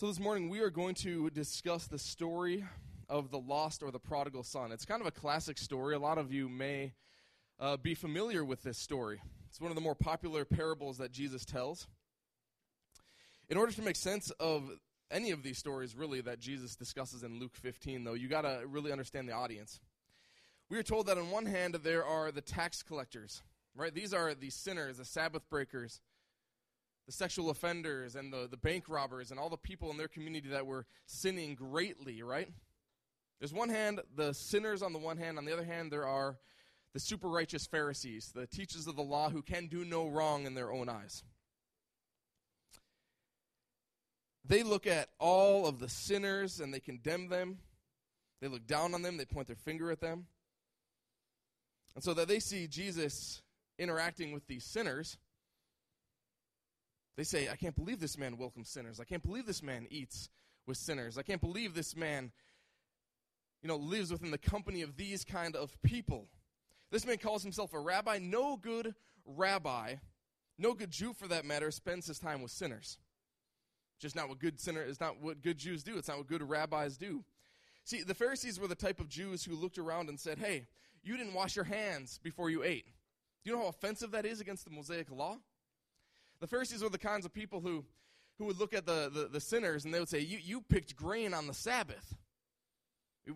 So, this morning we are going to discuss the story of the lost or the prodigal son. It's kind of a classic story. A lot of you may uh, be familiar with this story. It's one of the more popular parables that Jesus tells. In order to make sense of any of these stories, really, that Jesus discusses in Luke 15, though, you got to really understand the audience. We are told that on one hand, there are the tax collectors, right? These are the sinners, the Sabbath breakers the sexual offenders and the, the bank robbers and all the people in their community that were sinning greatly, right? There's one hand, the sinners on the one hand. On the other hand, there are the super righteous Pharisees, the teachers of the law who can do no wrong in their own eyes. They look at all of the sinners and they condemn them. They look down on them, they point their finger at them. And so that they see Jesus interacting with these sinners they say, I can't believe this man welcomes sinners. I can't believe this man eats with sinners. I can't believe this man, you know, lives within the company of these kind of people. This man calls himself a rabbi. No good rabbi, no good Jew for that matter, spends his time with sinners. Just not what good sinner is not what good Jews do. It's not what good rabbis do. See, the Pharisees were the type of Jews who looked around and said, Hey, you didn't wash your hands before you ate. Do you know how offensive that is against the Mosaic law? The Pharisees were the kinds of people who, who would look at the, the, the sinners and they would say, you, you picked grain on the Sabbath.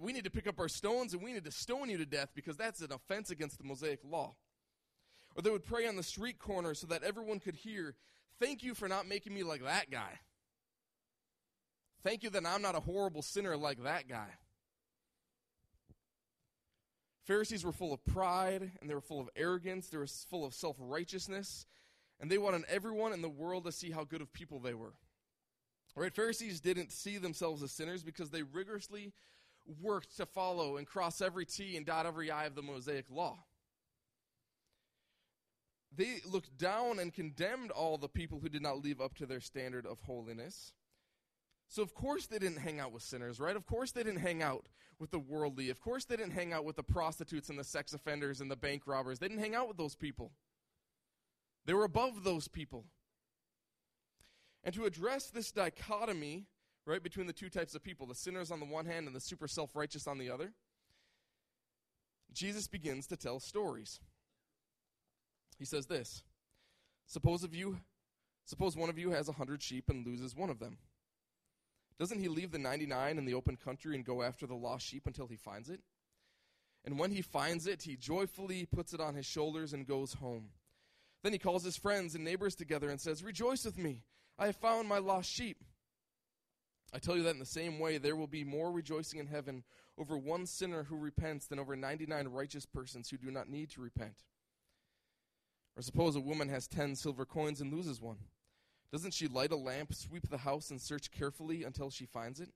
We need to pick up our stones and we need to stone you to death because that's an offense against the Mosaic law. Or they would pray on the street corner so that everyone could hear, Thank you for not making me like that guy. Thank you that I'm not a horrible sinner like that guy. Pharisees were full of pride and they were full of arrogance, they were full of self righteousness, and they wanted everyone in the world to see how good of people they were. Right? Pharisees didn't see themselves as sinners because they rigorously worked to follow and cross every T and dot every I of the Mosaic law. They looked down and condemned all the people who did not live up to their standard of holiness. So, of course, they didn't hang out with sinners, right? Of course, they didn't hang out with the worldly. Of course, they didn't hang out with the prostitutes and the sex offenders and the bank robbers. They didn't hang out with those people. They were above those people. And to address this dichotomy, right, between the two types of people, the sinners on the one hand and the super self righteous on the other, Jesus begins to tell stories. He says this Suppose of you suppose one of you has a hundred sheep and loses one of them. Doesn't he leave the ninety nine in the open country and go after the lost sheep until he finds it? And when he finds it, he joyfully puts it on his shoulders and goes home. Then he calls his friends and neighbors together and says, Rejoice with me, I have found my lost sheep. I tell you that in the same way, there will be more rejoicing in heaven over one sinner who repents than over 99 righteous persons who do not need to repent. Or suppose a woman has 10 silver coins and loses one. Doesn't she light a lamp, sweep the house, and search carefully until she finds it?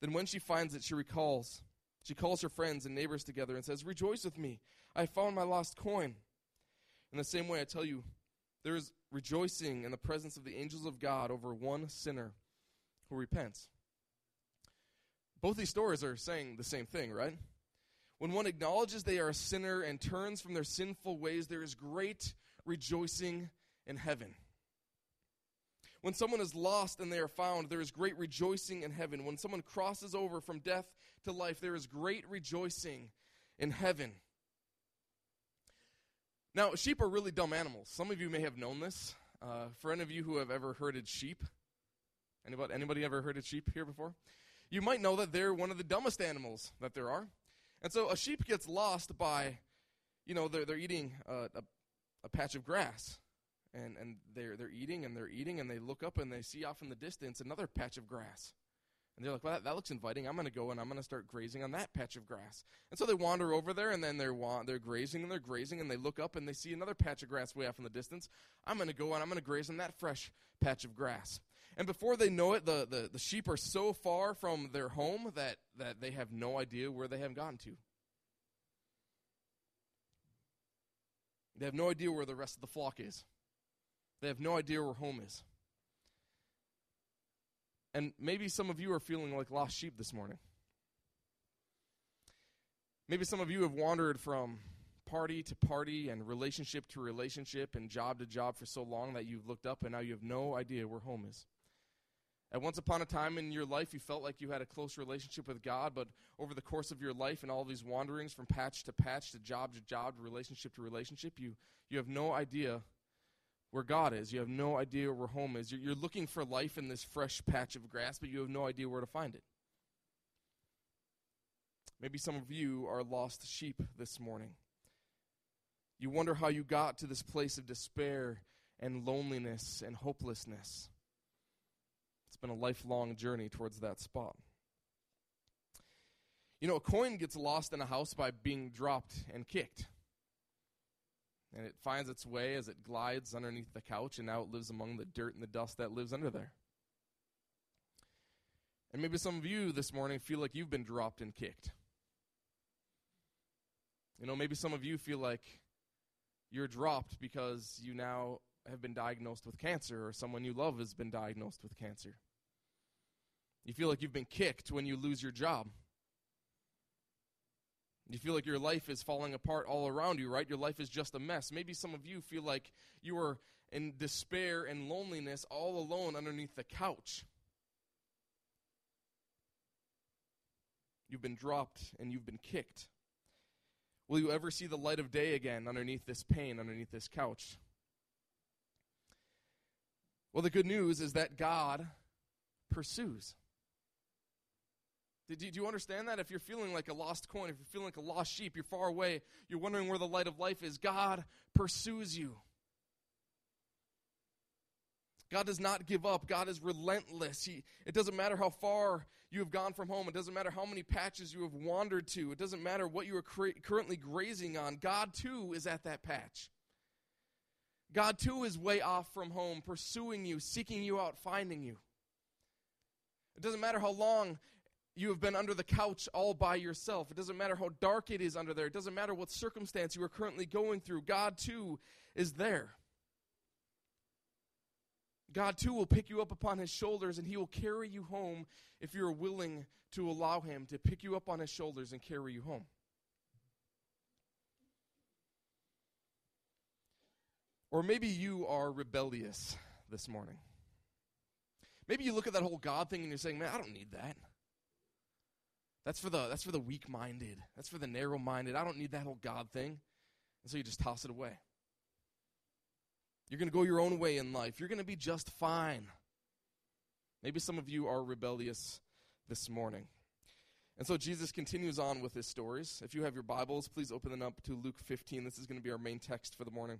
Then when she finds it, she recalls. She calls her friends and neighbors together and says, Rejoice with me, I have found my lost coin. In the same way, I tell you, there is rejoicing in the presence of the angels of God over one sinner who repents. Both these stories are saying the same thing, right? When one acknowledges they are a sinner and turns from their sinful ways, there is great rejoicing in heaven. When someone is lost and they are found, there is great rejoicing in heaven. When someone crosses over from death to life, there is great rejoicing in heaven. Now, sheep are really dumb animals. Some of you may have known this. Uh, for any of you who have ever herded sheep, anybody, anybody ever herded sheep here before? You might know that they're one of the dumbest animals that there are. And so a sheep gets lost by, you know, they're, they're eating a, a, a patch of grass. And, and they're, they're eating and they're eating, and they look up and they see off in the distance another patch of grass. And they're like, well, that, that looks inviting. I'm going to go and I'm going to start grazing on that patch of grass. And so they wander over there and then they're, wa- they're grazing and they're grazing and they look up and they see another patch of grass way off in the distance. I'm going to go and I'm going to graze on that fresh patch of grass. And before they know it, the, the, the sheep are so far from their home that, that they have no idea where they have gotten to. They have no idea where the rest of the flock is. They have no idea where home is. And maybe some of you are feeling like lost sheep this morning. Maybe some of you have wandered from party to party and relationship to relationship and job to job for so long that you've looked up and now you have no idea where home is. At once upon a time in your life, you felt like you had a close relationship with God, but over the course of your life and all these wanderings from patch to patch, to job to job, to relationship to relationship, you, you have no idea where God is. You have no idea where home is. You're, you're looking for life in this fresh patch of grass, but you have no idea where to find it. Maybe some of you are lost sheep this morning. You wonder how you got to this place of despair and loneliness and hopelessness. It's been a lifelong journey towards that spot. You know, a coin gets lost in a house by being dropped and kicked. And it finds its way as it glides underneath the couch, and now it lives among the dirt and the dust that lives under there. And maybe some of you this morning feel like you've been dropped and kicked. You know, maybe some of you feel like you're dropped because you now have been diagnosed with cancer or someone you love has been diagnosed with cancer. You feel like you've been kicked when you lose your job. You feel like your life is falling apart all around you, right? Your life is just a mess. Maybe some of you feel like you are in despair and loneliness all alone underneath the couch. You've been dropped and you've been kicked. Will you ever see the light of day again underneath this pain, underneath this couch? Well, the good news is that God pursues. Do you understand that? If you're feeling like a lost coin, if you're feeling like a lost sheep, you're far away, you're wondering where the light of life is, God pursues you. God does not give up. God is relentless. He, it doesn't matter how far you have gone from home. It doesn't matter how many patches you have wandered to. It doesn't matter what you are currently grazing on. God, too, is at that patch. God, too, is way off from home, pursuing you, seeking you out, finding you. It doesn't matter how long you have been under the couch all by yourself. It doesn't matter how dark it is under there. It doesn't matter what circumstance you are currently going through. God, too, is there. God, too, will pick you up upon his shoulders and he will carry you home if you're willing to allow him to pick you up on his shoulders and carry you home. Or maybe you are rebellious this morning. Maybe you look at that whole God thing and you're saying, man, I don't need that. That's for the that's for the weak-minded. That's for the narrow-minded. I don't need that whole God thing. And so you just toss it away. You're going to go your own way in life. You're going to be just fine. Maybe some of you are rebellious this morning. And so Jesus continues on with his stories. If you have your Bibles, please open them up to Luke 15. This is going to be our main text for the morning.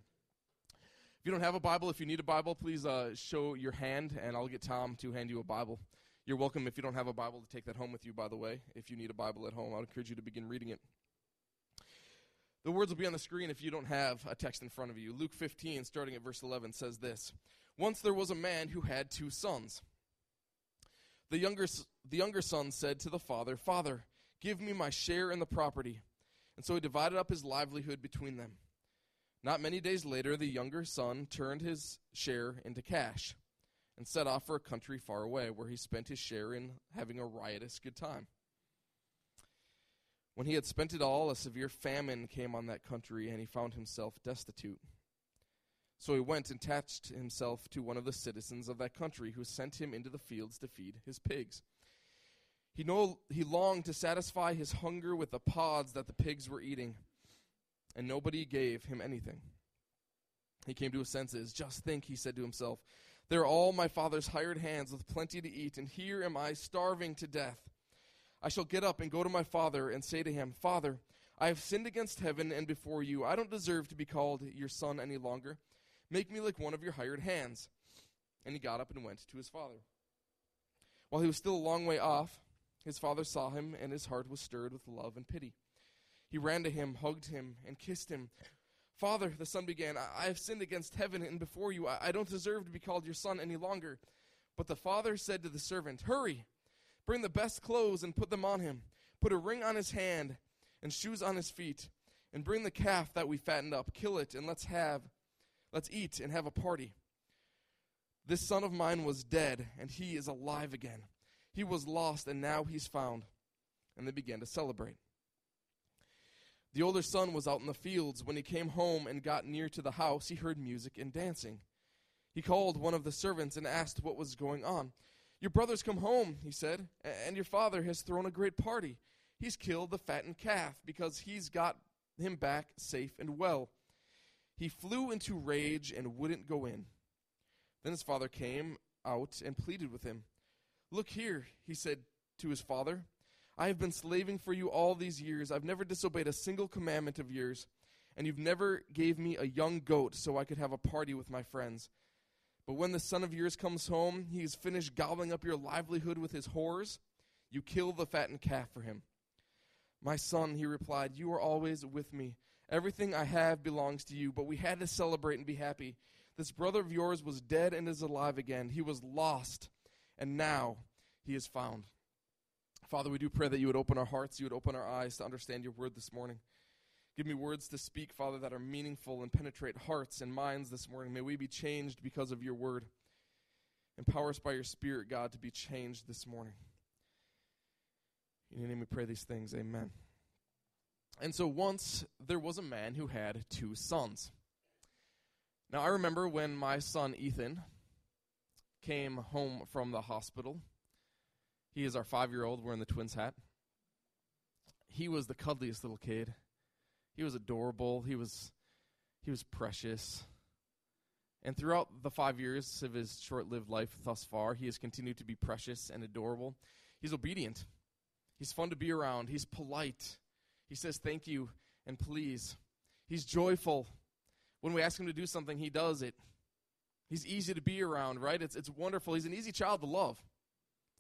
If you don't have a Bible, if you need a Bible, please uh, show your hand, and I'll get Tom to hand you a Bible. You're welcome if you don't have a Bible to take that home with you, by the way. If you need a Bible at home, I would encourage you to begin reading it. The words will be on the screen if you don't have a text in front of you. Luke 15, starting at verse 11, says this Once there was a man who had two sons. The younger, the younger son said to the father, Father, give me my share in the property. And so he divided up his livelihood between them. Not many days later, the younger son turned his share into cash and set off for a country far away, where he spent his share in having a riotous good time. When he had spent it all, a severe famine came on that country, and he found himself destitute. So he went and attached himself to one of the citizens of that country, who sent him into the fields to feed his pigs. He, know, he longed to satisfy his hunger with the pods that the pigs were eating, and nobody gave him anything. He came to his senses. Just think, he said to himself, they're all my father's hired hands with plenty to eat, and here am I starving to death. I shall get up and go to my father and say to him, Father, I have sinned against heaven and before you. I don't deserve to be called your son any longer. Make me like one of your hired hands. And he got up and went to his father. While he was still a long way off, his father saw him, and his heart was stirred with love and pity. He ran to him, hugged him, and kissed him. Father, the son began, I, have sinned against heaven and before you. I, I don't deserve to be called your son any longer. But the father said to the servant, Hurry! Bring the best clothes and put them on him. Put a ring on his hand and shoes on his feet. And bring the calf that we fattened up. Kill it and let's have, let's eat and have a party. This son of mine was dead and he is alive again. He was lost and now he's found. And they began to celebrate. The older son was out in the fields. When he came home and got near to the house, he heard music and dancing. He called one of the servants and asked what was going on. Your brother's come home, he said, and your father has thrown a great party. He's killed the fattened calf because he's got him back safe and well. He flew into rage and wouldn't go in. Then his father came out and pleaded with him. Look here, he said to his father. I have been slaving for you all these years. I've never disobeyed a single commandment of yours, and you've never gave me a young goat so I could have a party with my friends. But when the son of yours comes home, he has finished gobbling up your livelihood with his whores. You kill the fattened calf for him. My son, he replied, you are always with me. Everything I have belongs to you, but we had to celebrate and be happy. This brother of yours was dead and is alive again. He was lost, and now he is found. Father, we do pray that you would open our hearts, you would open our eyes to understand your word this morning. Give me words to speak, Father, that are meaningful and penetrate hearts and minds this morning. May we be changed because of your word. Empower us by your Spirit, God, to be changed this morning. In your name we pray these things. Amen. And so once there was a man who had two sons. Now I remember when my son Ethan came home from the hospital. He is our five year old wearing the twins hat. He was the cuddliest little kid. He was adorable. He was he was precious. And throughout the five years of his short lived life thus far, he has continued to be precious and adorable. He's obedient. He's fun to be around. He's polite. He says thank you and please. He's joyful. When we ask him to do something, he does it. He's easy to be around, right? It's, it's wonderful. He's an easy child to love.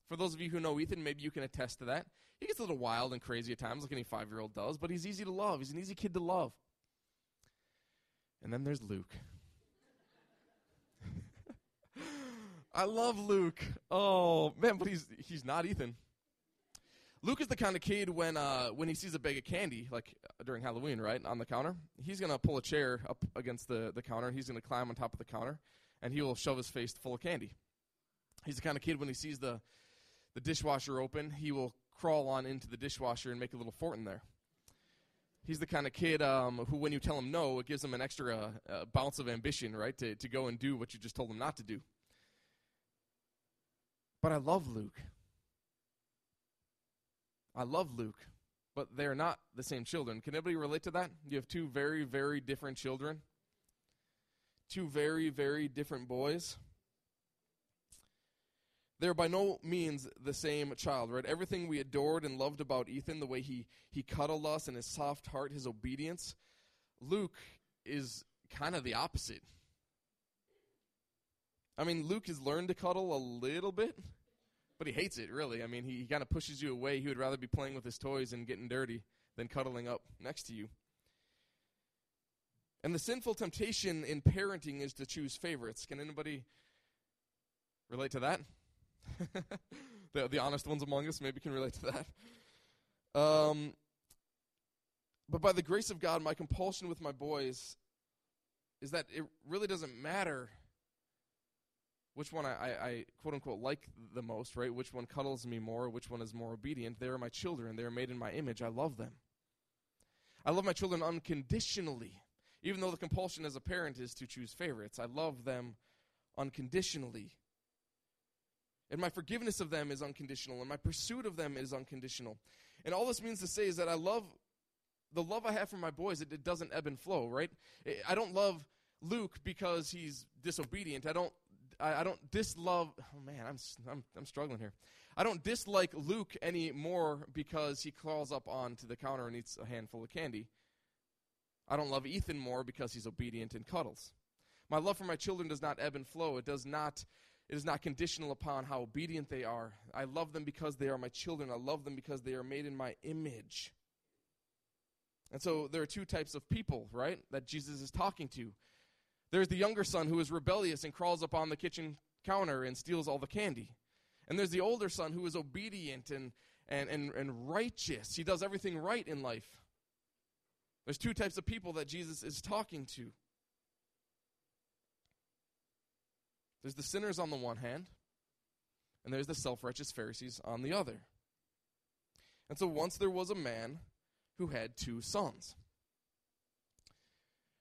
For those of you who know Ethan, maybe you can attest to that. He gets a little wild and crazy at times, like any five year old does, but he's easy to love. He's an easy kid to love. And then there's Luke. I love Luke. Oh man, but he's he's not Ethan. Luke is the kind of kid when uh, when he sees a bag of candy, like uh, during Halloween, right, on the counter, he's gonna pull a chair up against the, the counter. He's gonna climb on top of the counter, and he will shove his face full of candy. He's the kind of kid when he sees the the dishwasher open, he will crawl on into the dishwasher and make a little fort in there. He's the kind of kid um, who, when you tell him no, it gives him an extra uh, bounce of ambition, right, to, to go and do what you just told him not to do. But I love Luke. I love Luke, but they're not the same children. Can anybody relate to that? You have two very, very different children, two very, very different boys. They're by no means the same child, right? Everything we adored and loved about Ethan, the way he, he cuddled us and his soft heart, his obedience, Luke is kind of the opposite. I mean, Luke has learned to cuddle a little bit, but he hates it, really. I mean, he, he kind of pushes you away. He would rather be playing with his toys and getting dirty than cuddling up next to you. And the sinful temptation in parenting is to choose favorites. Can anybody relate to that? the, the honest ones among us maybe can relate to that. Um, but by the grace of God, my compulsion with my boys is that it really doesn't matter which one I, I, I, quote unquote like the most, right? Which one cuddles me more, which one is more obedient. They are my children. They are made in my image. I love them. I love my children unconditionally, even though the compulsion as a parent is to choose favorites. I love them unconditionally. And my forgiveness of them is unconditional, and my pursuit of them is unconditional. And all this means to say is that I love the love I have for my boys, it, it doesn't ebb and flow, right? I don't love Luke because he's disobedient. I don't I, I don't dislove oh man, I'm, I'm I'm struggling here. I don't dislike Luke anymore because he crawls up onto the counter and eats a handful of candy. I don't love Ethan more because he's obedient and cuddles. My love for my children does not ebb and flow. It does not it is not conditional upon how obedient they are. I love them because they are my children. I love them because they are made in my image. And so there are two types of people, right, that Jesus is talking to. There's the younger son who is rebellious and crawls up on the kitchen counter and steals all the candy. And there's the older son who is obedient and, and, and, and righteous. He does everything right in life. There's two types of people that Jesus is talking to. There's the sinners on the one hand, and there's the self righteous Pharisees on the other. And so once there was a man who had two sons.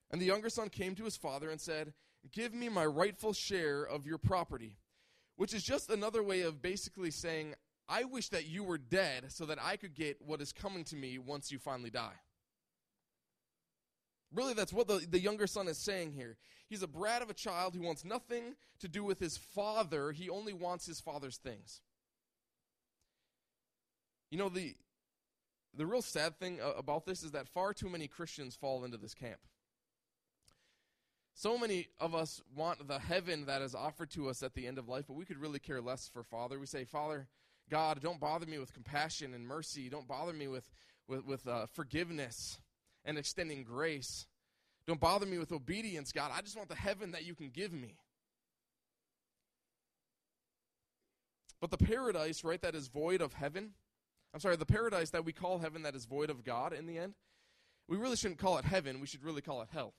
And the younger son came to his father and said, Give me my rightful share of your property. which is just another way of basically saying, I wish that you were dead so that I could get what is coming to me once you finally die. Really, that's what the, the younger son is saying here. He's a brat of a child who wants nothing to do with his father, he only wants his father's things. You know, the, the real sad thing about this is that far too many Christians fall into this camp. So many of us want the heaven that is offered to us at the end of life, but we could really care less for Father. We say, Father, God, don't bother me with compassion and mercy. Don't bother me with, with, with uh, forgiveness and extending grace. Don't bother me with obedience, God. I just want the heaven that you can give me. But the paradise, right, that is void of heaven, I'm sorry, the paradise that we call heaven that is void of God in the end, we really shouldn't call it heaven. We should really call it hell.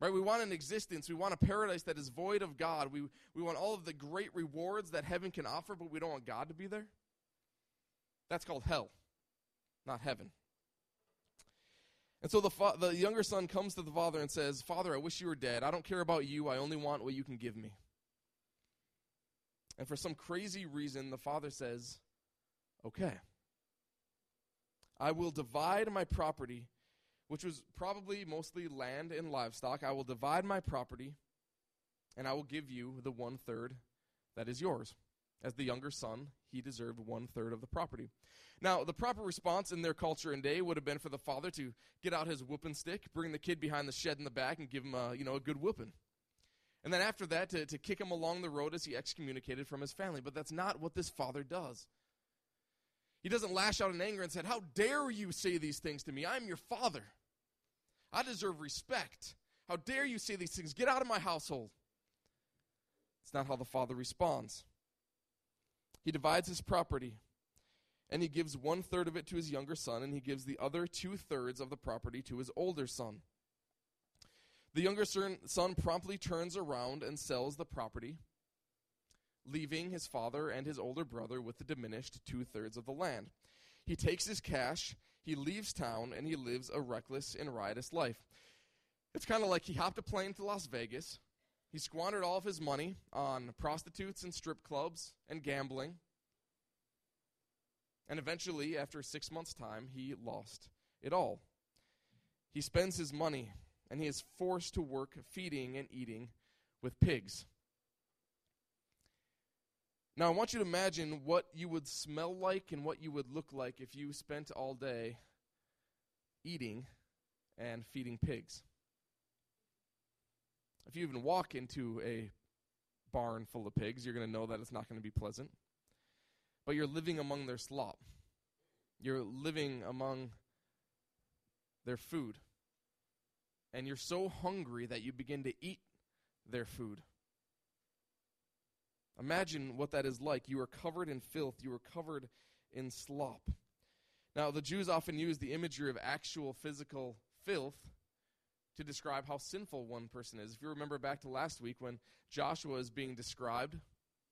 Right? We want an existence. We want a paradise that is void of God. We, we want all of the great rewards that heaven can offer, but we don't want God to be there. That's called hell, not heaven. And so the, fa- the younger son comes to the father and says, Father, I wish you were dead. I don't care about you. I only want what you can give me. And for some crazy reason, the father says, Okay. I will divide my property which was probably mostly land and livestock. I will divide my property, and I will give you the one third that is yours. As the younger son, he deserved one third of the property. Now, the proper response in their culture and day would have been for the father to get out his whooping stick, bring the kid behind the shed in the back, and give him a, you know, a good whooping. And then after that, to, to kick him along the road as he excommunicated from his family. But that's not what this father does. He doesn't lash out in anger and said, How dare you say these things to me? I'm your father. I deserve respect. How dare you say these things? Get out of my household. It's not how the father responds. He divides his property and he gives one third of it to his younger son, and he gives the other two thirds of the property to his older son. The younger son promptly turns around and sells the property leaving his father and his older brother with the diminished two thirds of the land. He takes his cash, he leaves town, and he lives a reckless and riotous life. It's kind of like he hopped a plane to Las Vegas. He squandered all of his money on prostitutes and strip clubs and gambling. And eventually, after six months' time, he lost it all. He spends his money and he is forced to work feeding and eating with pigs. Now, I want you to imagine what you would smell like and what you would look like if you spent all day eating and feeding pigs. If you even walk into a barn full of pigs, you're going to know that it's not going to be pleasant. But you're living among their slop, you're living among their food. And you're so hungry that you begin to eat their food. Imagine what that is like. You are covered in filth, you are covered in slop. Now, the Jews often use the imagery of actual physical filth to describe how sinful one person is. If you remember back to last week when Joshua is being described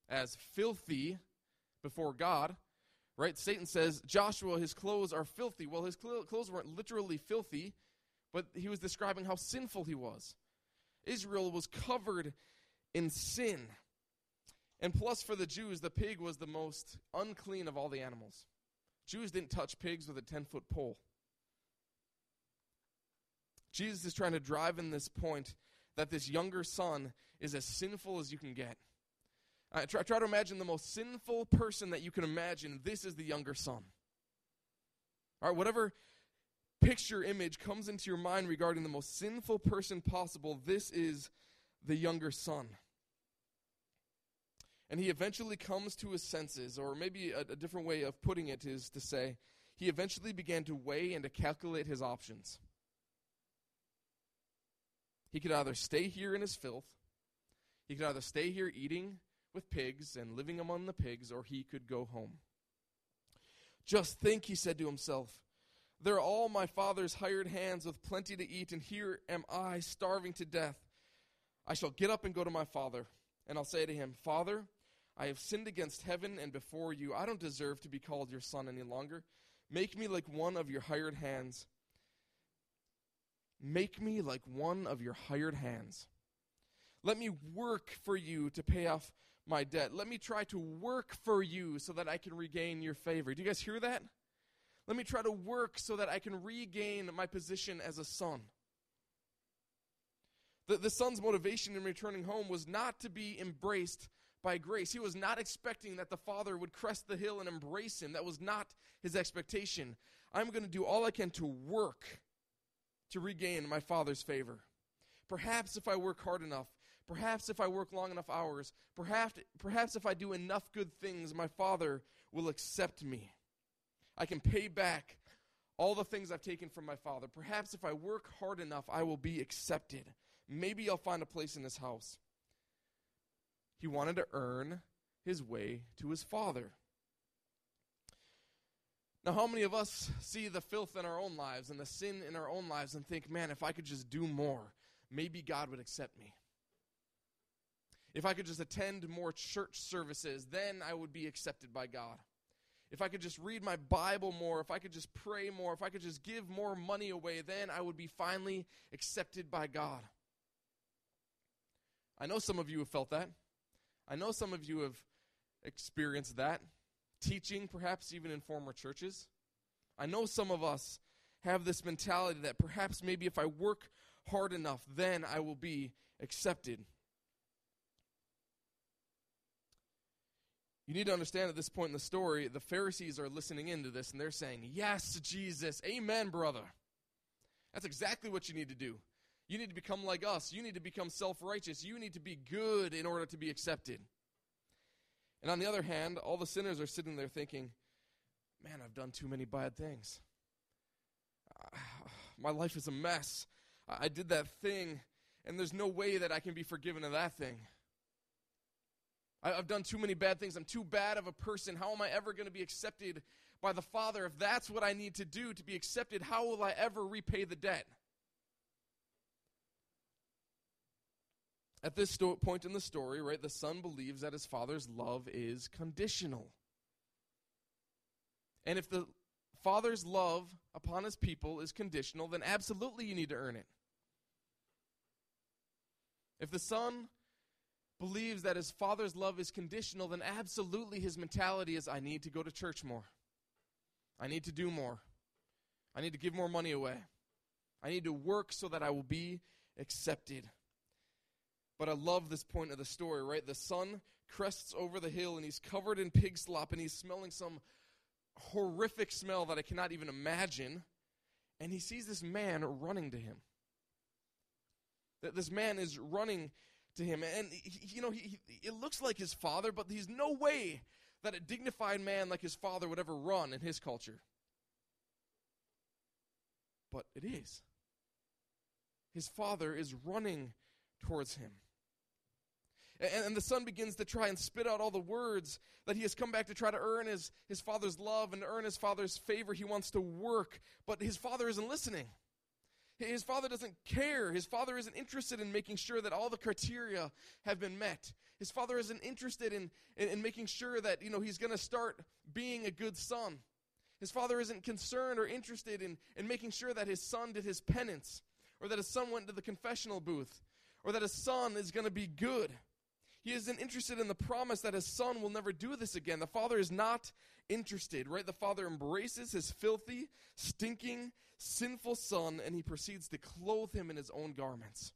as filthy before God, right? Satan says, Joshua, his clothes are filthy. Well, his cl- clothes weren't literally filthy, but he was describing how sinful he was. Israel was covered in sin. And plus, for the Jews, the pig was the most unclean of all the animals. Jews didn't touch pigs with a 10 foot pole. Jesus is trying to drive in this point that this younger son is as sinful as you can get. Uh, try, try to imagine the most sinful person that you can imagine. This is the younger son. All right, whatever picture image comes into your mind regarding the most sinful person possible, this is the younger son and he eventually comes to his senses, or maybe a, a, different way of putting it is to say, he eventually began to weigh and to calculate his options. He could either stay here in his filth, he could either stay here eating with pigs and living among the pigs, or he could go home. Just think, he said to himself, they're all my father's hired hands with plenty to eat, and here am I starving to death. I shall get up and go to my father, and I'll say to him, Father, I have sinned against heaven and before you. I don't deserve to be called your son any longer. Make me like one of your hired hands. Make me like one of your hired hands. Let me work for you to pay off my debt. Let me try to work for you so that I can regain your favor. Do you guys hear that? Let me try to work so that I can regain my position as a son. The, the son's motivation in returning home was not to be embraced by grace. He was not expecting that the father would crest the hill and embrace him. That was not his expectation. I'm going to do all I can to work to regain my father's favor. Perhaps if I work hard enough, perhaps if I work long enough hours, perhaps, perhaps if I do enough good things, my father will accept me. I can pay back all the things I've taken from my father. Perhaps if I work hard enough, I will be accepted. Maybe I'll find a place in his house. He wanted to earn his way to his father. Now, how many of us see the filth in our own lives and the sin in our own lives and think, man, if I could just do more, maybe God would accept me? If I could just attend more church services, then I would be accepted by God. If I could just read my Bible more, if I could just pray more, if I could just give more money away, then I would be finally accepted by God. I know some of you have felt that. I know some of you have experienced that teaching, perhaps even in former churches. I know some of us have this mentality that perhaps maybe if I work hard enough, then I will be accepted. You need to understand at this point in the story, the Pharisees are listening into this and they're saying, Yes, Jesus, amen, brother. That's exactly what you need to do. You need to become like us. You need to become self righteous. You need to be good in order to be accepted. And on the other hand, all the sinners are sitting there thinking, man, I've done too many bad things. my life is a mess. I did that thing, and there's no way that I can be forgiven of that thing. I've done too many bad things. I'm too bad of a person. How am I ever going to be accepted by the Father? If that's what I need to do to be accepted, how will I ever repay the debt? At this sto- point in the story, right, the son believes that his father's love is conditional. And if the father's love upon his people is conditional, then absolutely you need to earn it. If the son believes that his father's love is conditional, then absolutely his mentality is I need to go to church more. I need to do more. I need to give more money away. I need to work so that I will be accepted. But I love this point of the story, right? The son crests over the hill and he's covered in pig slop and he's smelling some horrific smell that I cannot even imagine. And he sees this man running to him. That this man is running to him. And, he, you know, he, he, it looks like his father, but there's no way that a dignified man like his father would ever run in his culture. But it is. His father is running towards him. And, the son begins to try and spit out all the words that he has come back to try to earn his, his father's love and earn his father's favor. He wants to work, but his father isn't listening. His father doesn't care. His father isn't interested in making sure that all the criteria have been met. His father isn't interested in, in, in making sure that, you know, he's going to start being a good son. His father isn't concerned or interested in, in making sure that his son did his penance, or that his son went to the confessional booth, or that his son is going to be good. He isn't interested in the promise that his son will never do this again. The father is not interested, right? The father embraces his filthy, stinking, sinful son and he proceeds to clothe him in his own garments.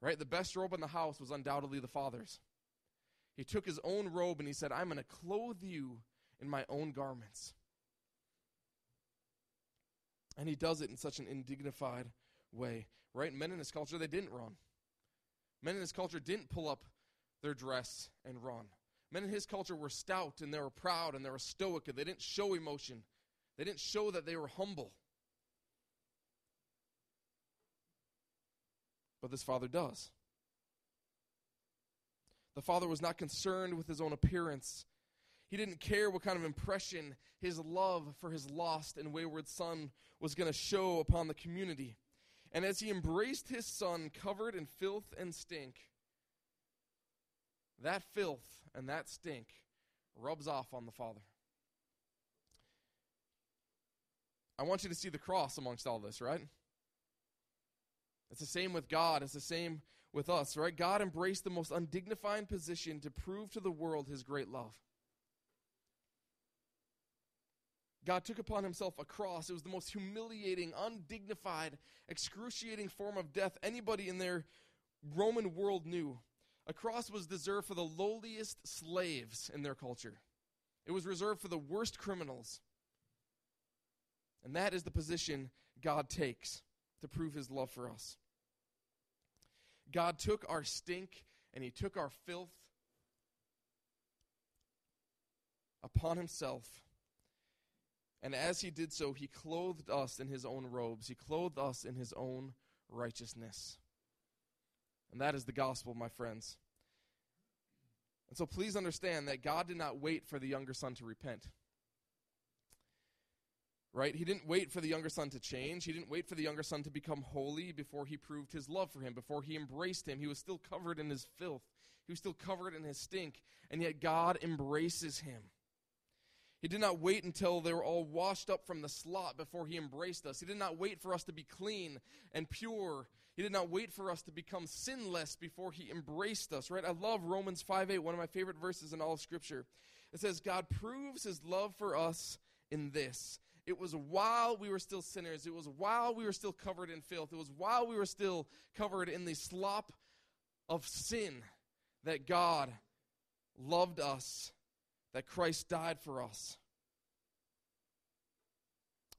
Right? The best robe in the house was undoubtedly the father's. He took his own robe and he said, I'm going to clothe you in my own garments. And he does it in such an indignified way. Right? Men in his culture, they didn't run. Men in his culture didn't pull up their dress and run. Men in his culture were stout and they were proud and they were stoic and they didn't show emotion. They didn't show that they were humble. But this father does. The father was not concerned with his own appearance. He didn't care what kind of impression his love for his lost and wayward son was going to show upon the community. And as he embraced his son covered in filth and stink, that filth and that stink rubs off on the Father. I want you to see the cross amongst all this, right? It's the same with God. It's the same with us, right? God embraced the most undignified position to prove to the world his great love. God took upon himself a cross. It was the most humiliating, undignified, excruciating form of death anybody in their Roman world knew. A cross was reserved for the lowliest slaves in their culture, it was reserved for the worst criminals. And that is the position God takes to prove his love for us. God took our stink and he took our filth upon himself. And as he did so, he clothed us in his own robes. He clothed us in his own righteousness. And that is the gospel, my friends. And so please understand that God did not wait for the younger son to repent. Right? He didn't wait for the younger son to change. He didn't wait for the younger son to become holy before he proved his love for him, before he embraced him. He was still covered in his filth, he was still covered in his stink, and yet God embraces him. He did not wait until they were all washed up from the slot before he embraced us. He did not wait for us to be clean and pure. He did not wait for us to become sinless before he embraced us, right? I love Romans 5 8, one of my favorite verses in all of Scripture. It says, God proves his love for us in this. It was while we were still sinners. It was while we were still covered in filth. It was while we were still covered in the slop of sin that God loved us that Christ died for us.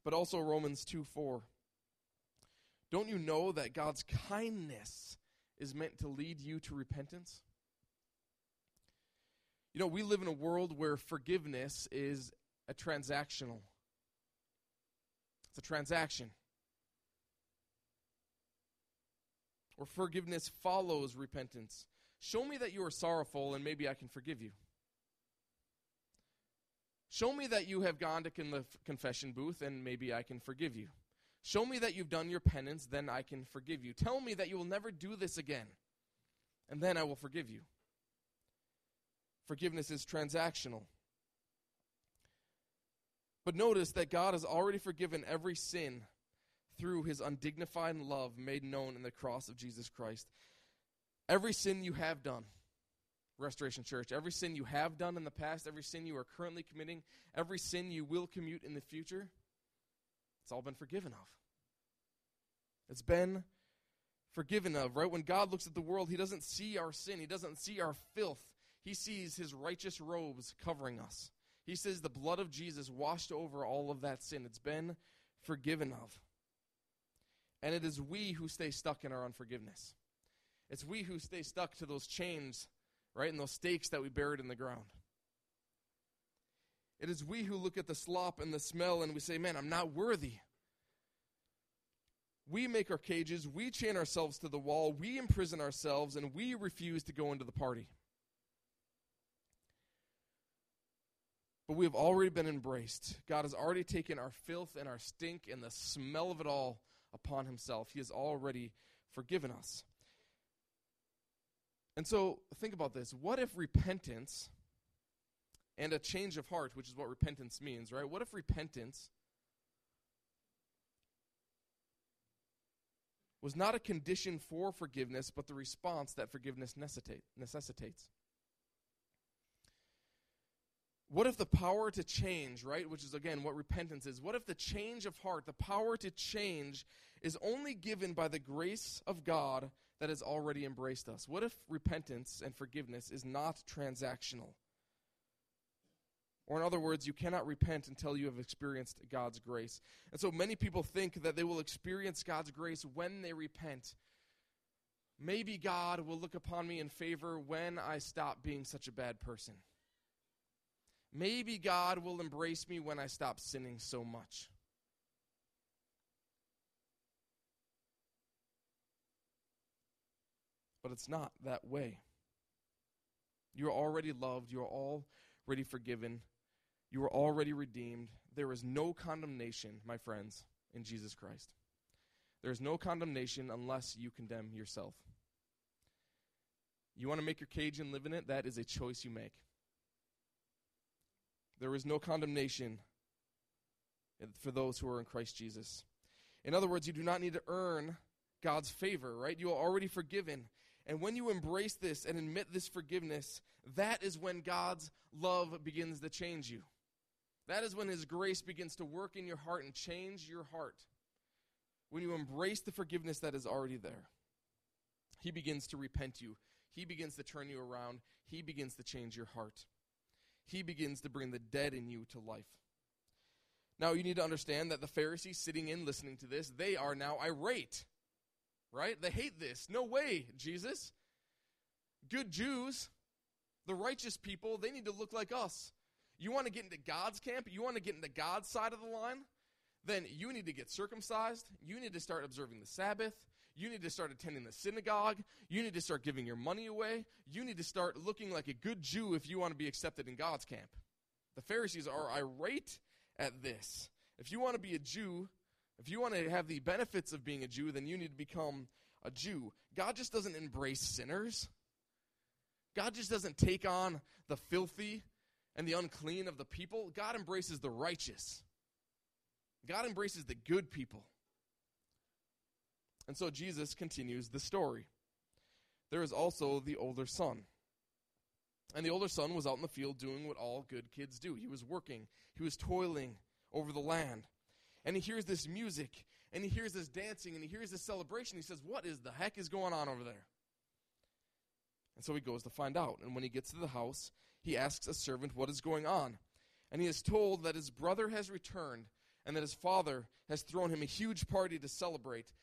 But also Romans 2 4. Don't you know that God's kindness is meant to lead you to repentance? You know, we live in a world where forgiveness is a transactional. It's a transaction. Or forgiveness follows repentance. Show me that you are sorrowful, and maybe I can forgive you. Show me that you have gone to con- the confession booth, and maybe I can forgive you. Show me that you've done your penance, then I can forgive you. Tell me that you will never do this again, and then I will forgive you. Forgiveness is transactional. But notice that God has already forgiven every sin through his undignified love made known in the cross of Jesus Christ. Every sin you have done Restoration Church. Every sin you have done in the past, every sin you are currently committing, every sin you will commute in the future, it's all been forgiven of. It's been forgiven of, right? When God looks at the world, He doesn't see our sin, He doesn't see our filth. He sees His righteous robes covering us. He says the blood of Jesus washed over all of that sin. It's been forgiven of. And it is we who stay stuck in our unforgiveness. It's we who stay stuck to those chains right? And those stakes that we buried in the ground. It is we who look at the slop and the smell and we say, man, I'm not worthy. We make our cages, we chain ourselves to the wall, we imprison ourselves, and we refuse to go into the party. But we have already been embraced. God has already taken our filth and our stink and the smell of it all upon himself. He has already forgiven us. And so think about this. What if repentance and a change of heart, which is what repentance means, right? What if repentance was not a condition for forgiveness, but the response that forgiveness necessitates? What if the power to change, right, which is again what repentance is, what if the change of heart, the power to change, is only given by the grace of God that has already embraced us? What if repentance and forgiveness is not transactional? Or, in other words, you cannot repent until you have experienced God's grace. And so many people think that they will experience God's grace when they repent. Maybe God will look upon me in favor when I stop being such a bad person. Maybe God will embrace me when I stop sinning so much. But it's not that way. You're already loved. You're already forgiven. You are already redeemed. There is no condemnation, my friends, in Jesus Christ. There is no condemnation unless you condemn yourself. You want to make your cage and live in it? That is a choice you make. There is no condemnation for those who are in Christ Jesus. In other words, you do not need to earn God's favor, right? You are already forgiven. And when you embrace this and admit this forgiveness, that is when God's love begins to change you. That is when His grace begins to work in your heart and change your heart. When you embrace the forgiveness that is already there, He begins to repent you. He begins to turn you around. He begins to change your heart. He begins to bring the dead in you to life. Now, you need to understand that the Pharisees sitting in listening to this, they are now irate. Right? They hate this. No way, Jesus. Good Jews, the righteous people, they need to look like us. You want to get into God's camp? You want to get into God's side of the line? Then you need to get circumcised. You need to start observing the Sabbath. You need to start attending the synagogue. You need to start giving your money away. You need to start looking like a good Jew if you want to be accepted in God's camp. The Pharisees are irate at this. If you want to be a Jew, if you want to have the benefits of being a Jew, then you need to become a Jew. God just doesn't embrace sinners. God just doesn't take on the filthy and the unclean of the people. God embraces the righteous. God embraces the good people. And so Jesus continues the story. There is also the older son. And the older son was out in the field doing what all good kids do. He was working, he was toiling over the land. And he hears this music, and he hears this dancing, and he hears this celebration. He says, What is the heck is going on over there? And so he goes to find out. And when he gets to the house, he asks a servant what is going on. And he is told that his brother has returned and that his father has thrown him a huge party to celebrate.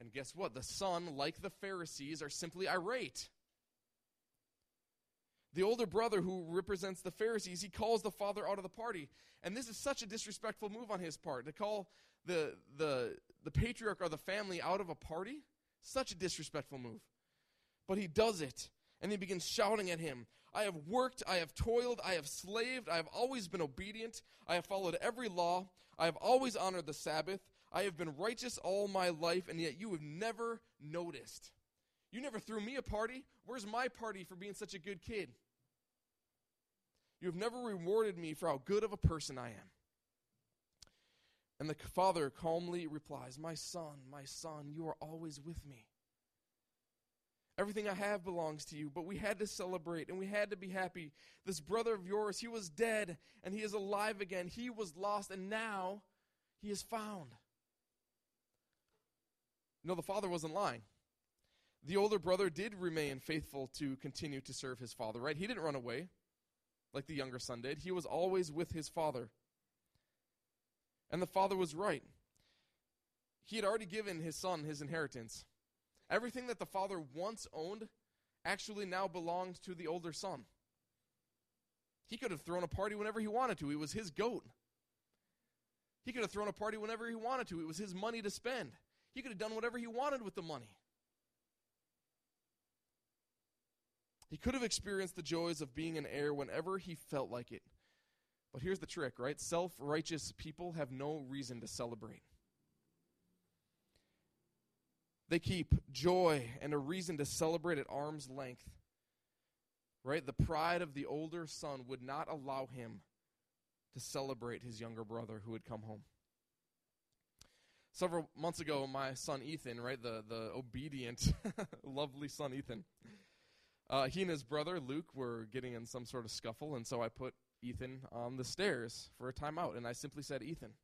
And guess what? The son, like the Pharisees, are simply irate. The older brother who represents the Pharisees, he calls the father out of the party. And this is such a disrespectful move on his part to call the, the, the patriarch or the family out of a party. Such a disrespectful move. But he does it. And he begins shouting at him I have worked, I have toiled, I have slaved, I have always been obedient, I have followed every law, I have always honored the Sabbath, I have been righteous all my life, and yet you have never noticed. You never threw me a party. Where's my party for being such a good kid? You have never rewarded me for how good of a person I am. And the father calmly replies, My son, my son, you are always with me. Everything I have belongs to you, but we had to celebrate and we had to be happy. This brother of yours, he was dead and he is alive again. He was lost and now he is found. No, the father wasn't lying. The older brother did remain faithful to continue to serve his father, right? He didn't run away like the younger son did. He was always with his father. And the father was right. He had already given his son his inheritance. Everything that the father once owned actually now belonged to the older son. He could have thrown a party whenever he wanted to. It was his goat. He could have thrown a party whenever he wanted to. It was his money to spend. He could have done whatever he wanted with the money. He could have experienced the joys of being an heir whenever he felt like it. But here's the trick, right? Self righteous people have no reason to celebrate. They keep joy and a reason to celebrate at arm's length. Right? The pride of the older son would not allow him to celebrate his younger brother who had come home. Several months ago, my son Ethan, right, the, the obedient, lovely son Ethan, uh, he and his brother Luke were getting in some sort of scuffle, and so I put Ethan on the stairs for a timeout, and I simply said, Ethan,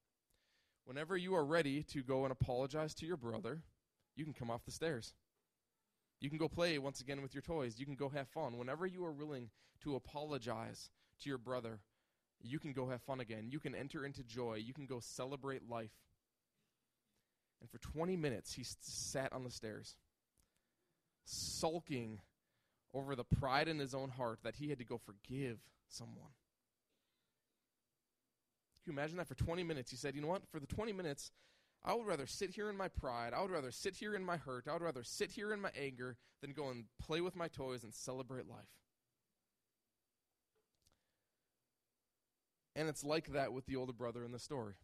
whenever you are ready to go and apologize to your brother, you can come off the stairs. You can go play once again with your toys. You can go have fun. Whenever you are willing to apologize to your brother, you can go have fun again. You can enter into joy. You can go celebrate life. And for 20 minutes, he sat on the stairs, sulking over the pride in his own heart that he had to go forgive someone. Can you imagine that for 20 minutes? He said, You know what? For the 20 minutes, I would rather sit here in my pride. I would rather sit here in my hurt. I would rather sit here in my anger than go and play with my toys and celebrate life. And it's like that with the older brother in the story.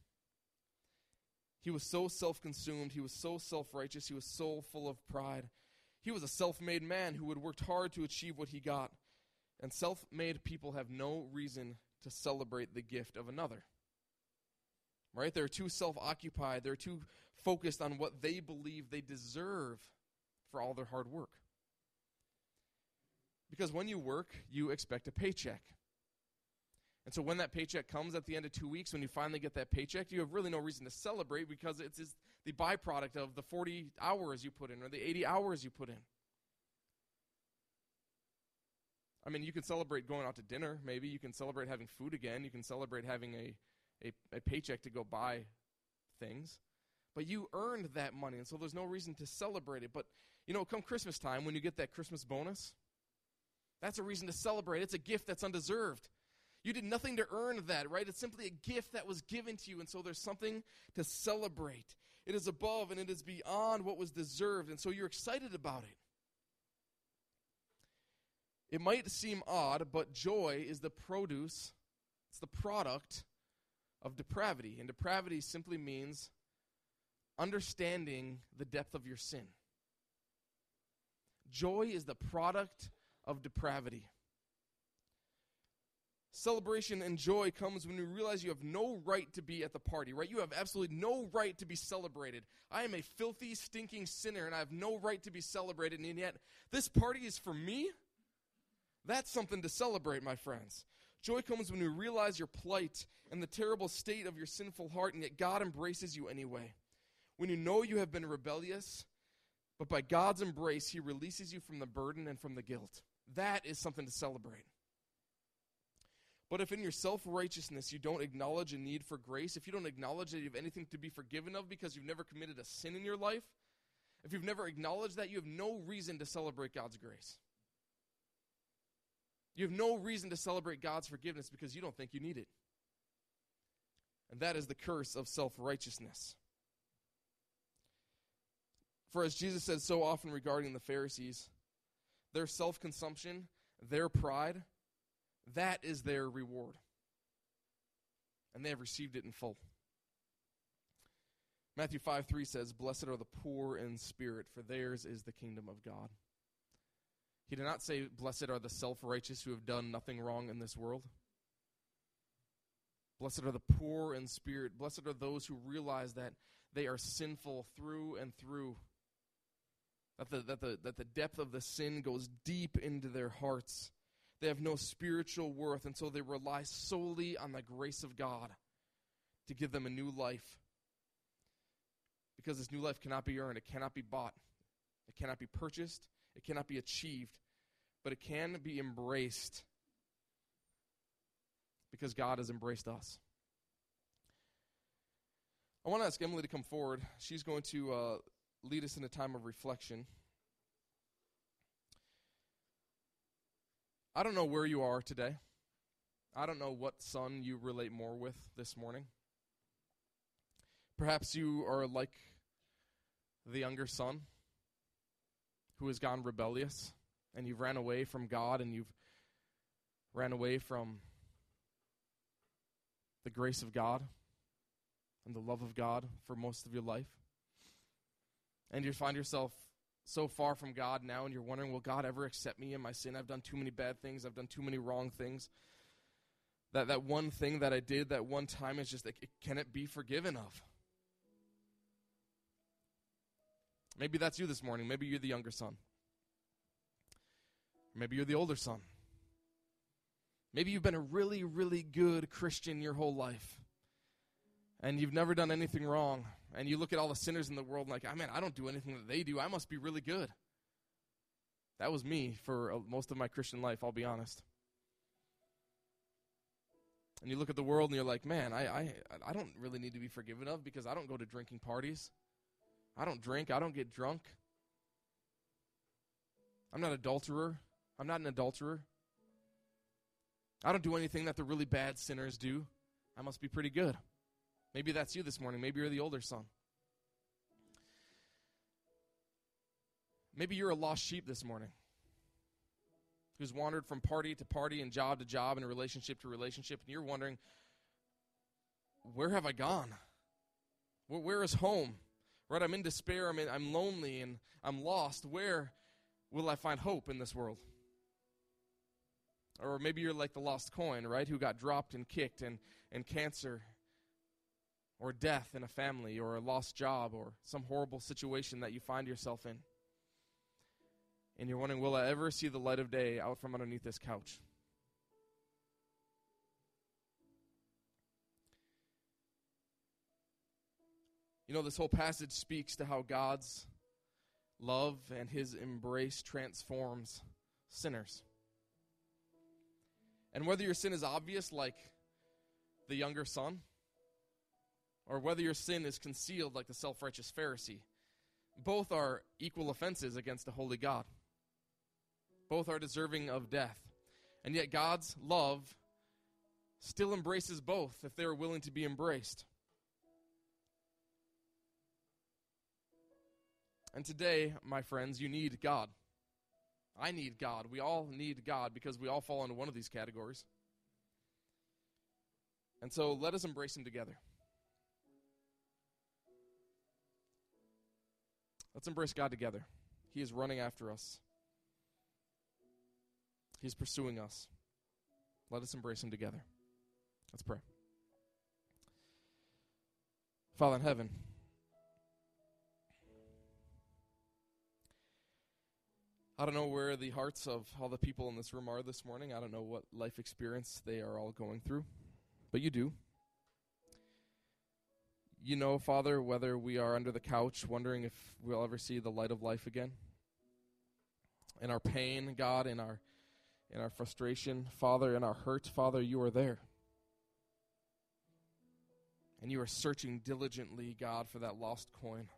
He was so self consumed. He was so self righteous. He was so full of pride. He was a self made man who had worked hard to achieve what he got. And self made people have no reason to celebrate the gift of another. Right? They're too self occupied. They're too focused on what they believe they deserve for all their hard work. Because when you work, you expect a paycheck. And so when that paycheck comes at the end of two weeks, when you finally get that paycheck, you have really no reason to celebrate because it's, it's the byproduct of the 40 hours you put in or the 80 hours you put in. I mean, you can celebrate going out to dinner, maybe. You can celebrate having food again. You can celebrate having a, a, a paycheck to go buy things. But you earned that money, and so there's no reason to celebrate it. But, you know, come Christmas time, when you get that Christmas bonus, that's a reason to celebrate. It's a gift that's undeserved. You did nothing to earn that, right? It's simply a gift that was given to you, and so there's something to celebrate. It is above and it is beyond what was deserved, and so you're excited about it. It might seem odd, but joy is the produce, it's the product of depravity. And depravity simply means understanding the depth of your sin. Joy is the product of depravity. Celebration and joy comes when you realize you have no right to be at the party, right? You have absolutely no right to be celebrated. I am a filthy, stinking sinner, and I have no right to be celebrated, and yet this party is for me? That's something to celebrate, my friends. Joy comes when you realize your plight and the terrible state of your sinful heart, and yet God embraces you anyway. When you know you have been rebellious, but by God's embrace, He releases you from the burden and from the guilt. That is something to celebrate. But if in your self righteousness you don't acknowledge a need for grace, if you don't acknowledge that you have anything to be forgiven of because you've never committed a sin in your life, if you've never acknowledged that, you have no reason to celebrate God's grace. You have no reason to celebrate God's forgiveness because you don't think you need it. And that is the curse of self righteousness. For as Jesus said so often regarding the Pharisees, their self consumption, their pride, that is their reward. And they have received it in full. Matthew 5 3 says, Blessed are the poor in spirit, for theirs is the kingdom of God. He did not say, Blessed are the self righteous who have done nothing wrong in this world. Blessed are the poor in spirit. Blessed are those who realize that they are sinful through and through. That the, that, the, that the depth of the sin goes deep into their hearts. They have no spiritual worth, and so they rely solely on the grace of God to give them a new life. Because this new life cannot be earned, it cannot be bought, it cannot be purchased, it cannot be achieved, but it can be embraced because God has embraced us. I want to ask Emily to come forward. She's going to uh, lead us in a time of reflection. I don't know where you are today. I don't know what son you relate more with this morning. Perhaps you are like the younger son who has gone rebellious and you've ran away from God and you've ran away from the grace of God and the love of God for most of your life. And you find yourself so far from God now and you're wondering, will God ever accept me in my sin? I've done too many bad things, I've done too many wrong things. That that one thing that I did that one time is just like can it be forgiven of? Maybe that's you this morning. Maybe you're the younger son. Maybe you're the older son. Maybe you've been a really, really good Christian your whole life. And you've never done anything wrong. And you look at all the sinners in the world and like, I oh, mean, I don't do anything that they do. I must be really good. That was me for uh, most of my Christian life, I'll be honest. And you look at the world and you're like, man, I, I, I don't really need to be forgiven of because I don't go to drinking parties. I don't drink. I don't get drunk. I'm not an adulterer. I'm not an adulterer. I don't do anything that the really bad sinners do. I must be pretty good. Maybe that's you this morning. Maybe you're the older son. Maybe you're a lost sheep this morning who's wandered from party to party and job to job and relationship to relationship, and you're wondering, where have I gone? where, where is home? Right? I'm in despair. I'm, in, I'm lonely and I'm lost. Where will I find hope in this world? Or maybe you're like the lost coin, right? Who got dropped and kicked and, and cancer or death in a family or a lost job or some horrible situation that you find yourself in. and you're wondering, will I ever see the light of day out from underneath this couch? You know, this whole passage speaks to how God's love and his embrace transforms sinners. And whether your sin is obvious, like the younger son, or whether your sin is concealed, like the self righteous Pharisee, both are equal offenses against a holy God. Both are deserving of death. And yet, God's love still embraces both if they are willing to be embraced. And today, my friends, you need God. I need God. We all need God because we all fall into one of these categories. And so let us embrace Him together. Let's embrace God together. He is running after us, He's pursuing us. Let us embrace Him together. Let's pray. Father in heaven, I don't know where the hearts of all the people in this room are this morning. I don't know what life experience they are all going through, but you do. You know, Father, whether we are under the couch wondering if we'll ever see the light of life again. In our pain, God, in our in our frustration, Father, in our hurt, Father, you are there. And you are searching diligently, God, for that lost coin.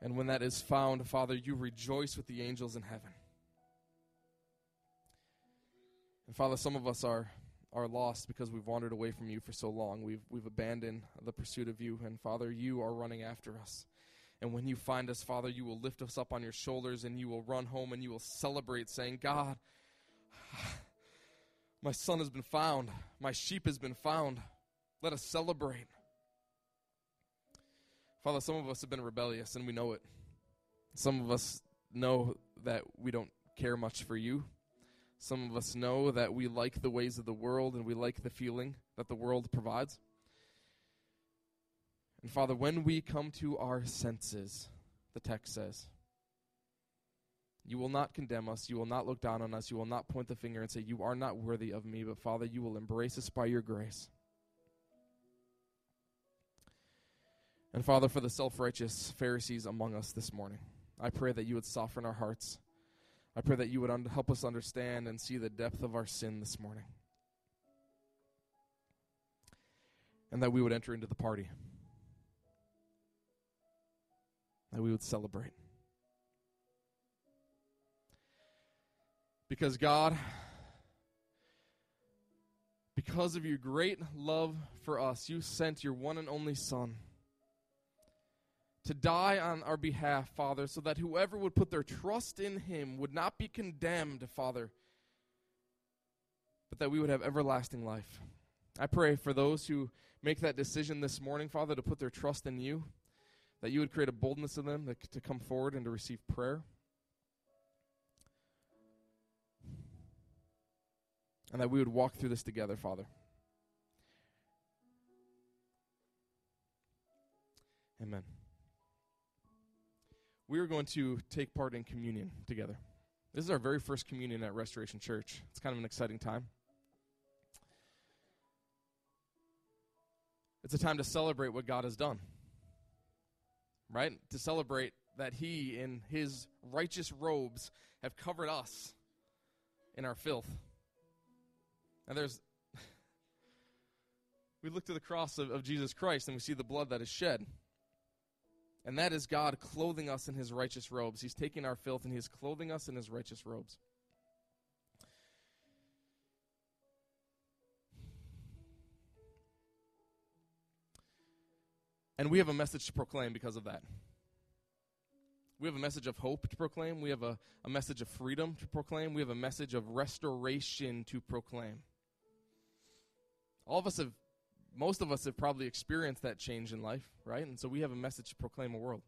And when that is found, Father, you rejoice with the angels in heaven. And Father, some of us are are lost because we've wandered away from you for so long. We've we've abandoned the pursuit of you, and Father, you are running after us. And when you find us, Father, you will lift us up on your shoulders and you will run home and you will celebrate, saying, God, my son has been found. My sheep has been found. Let us celebrate. Father, some of us have been rebellious and we know it. Some of us know that we don't care much for you. Some of us know that we like the ways of the world and we like the feeling that the world provides. And Father, when we come to our senses, the text says, you will not condemn us. You will not look down on us. You will not point the finger and say, You are not worthy of me. But Father, you will embrace us by your grace. And Father, for the self righteous Pharisees among us this morning, I pray that you would soften our hearts. I pray that you would un- help us understand and see the depth of our sin this morning. And that we would enter into the party. That we would celebrate. Because God, because of your great love for us, you sent your one and only Son to die on our behalf, Father, so that whoever would put their trust in him would not be condemned, Father, but that we would have everlasting life. I pray for those who make that decision this morning, Father, to put their trust in you, that you would create a boldness in them to, come forward and to receive prayer. And that we would walk through this together, Father. Amen we are going to take part in communion together. This is our very first communion at Restoration Church. It's kind of an exciting time. It's a time to celebrate what God has done, right? To celebrate that He, in His righteous robes, have covered us in our filth. And there's, we look to the cross of, of Jesus Christ and we see the blood that is shed. And that is God clothing us in his righteous robes. He's taking our filth and he is clothing us in his righteous robes. And we have a message to proclaim because of that. We have a message of hope to proclaim. We have a, a message of freedom to proclaim. We have a message of restoration to proclaim. All of us have most of us have probably experienced that change in life, right? And so we have a message to proclaim a world.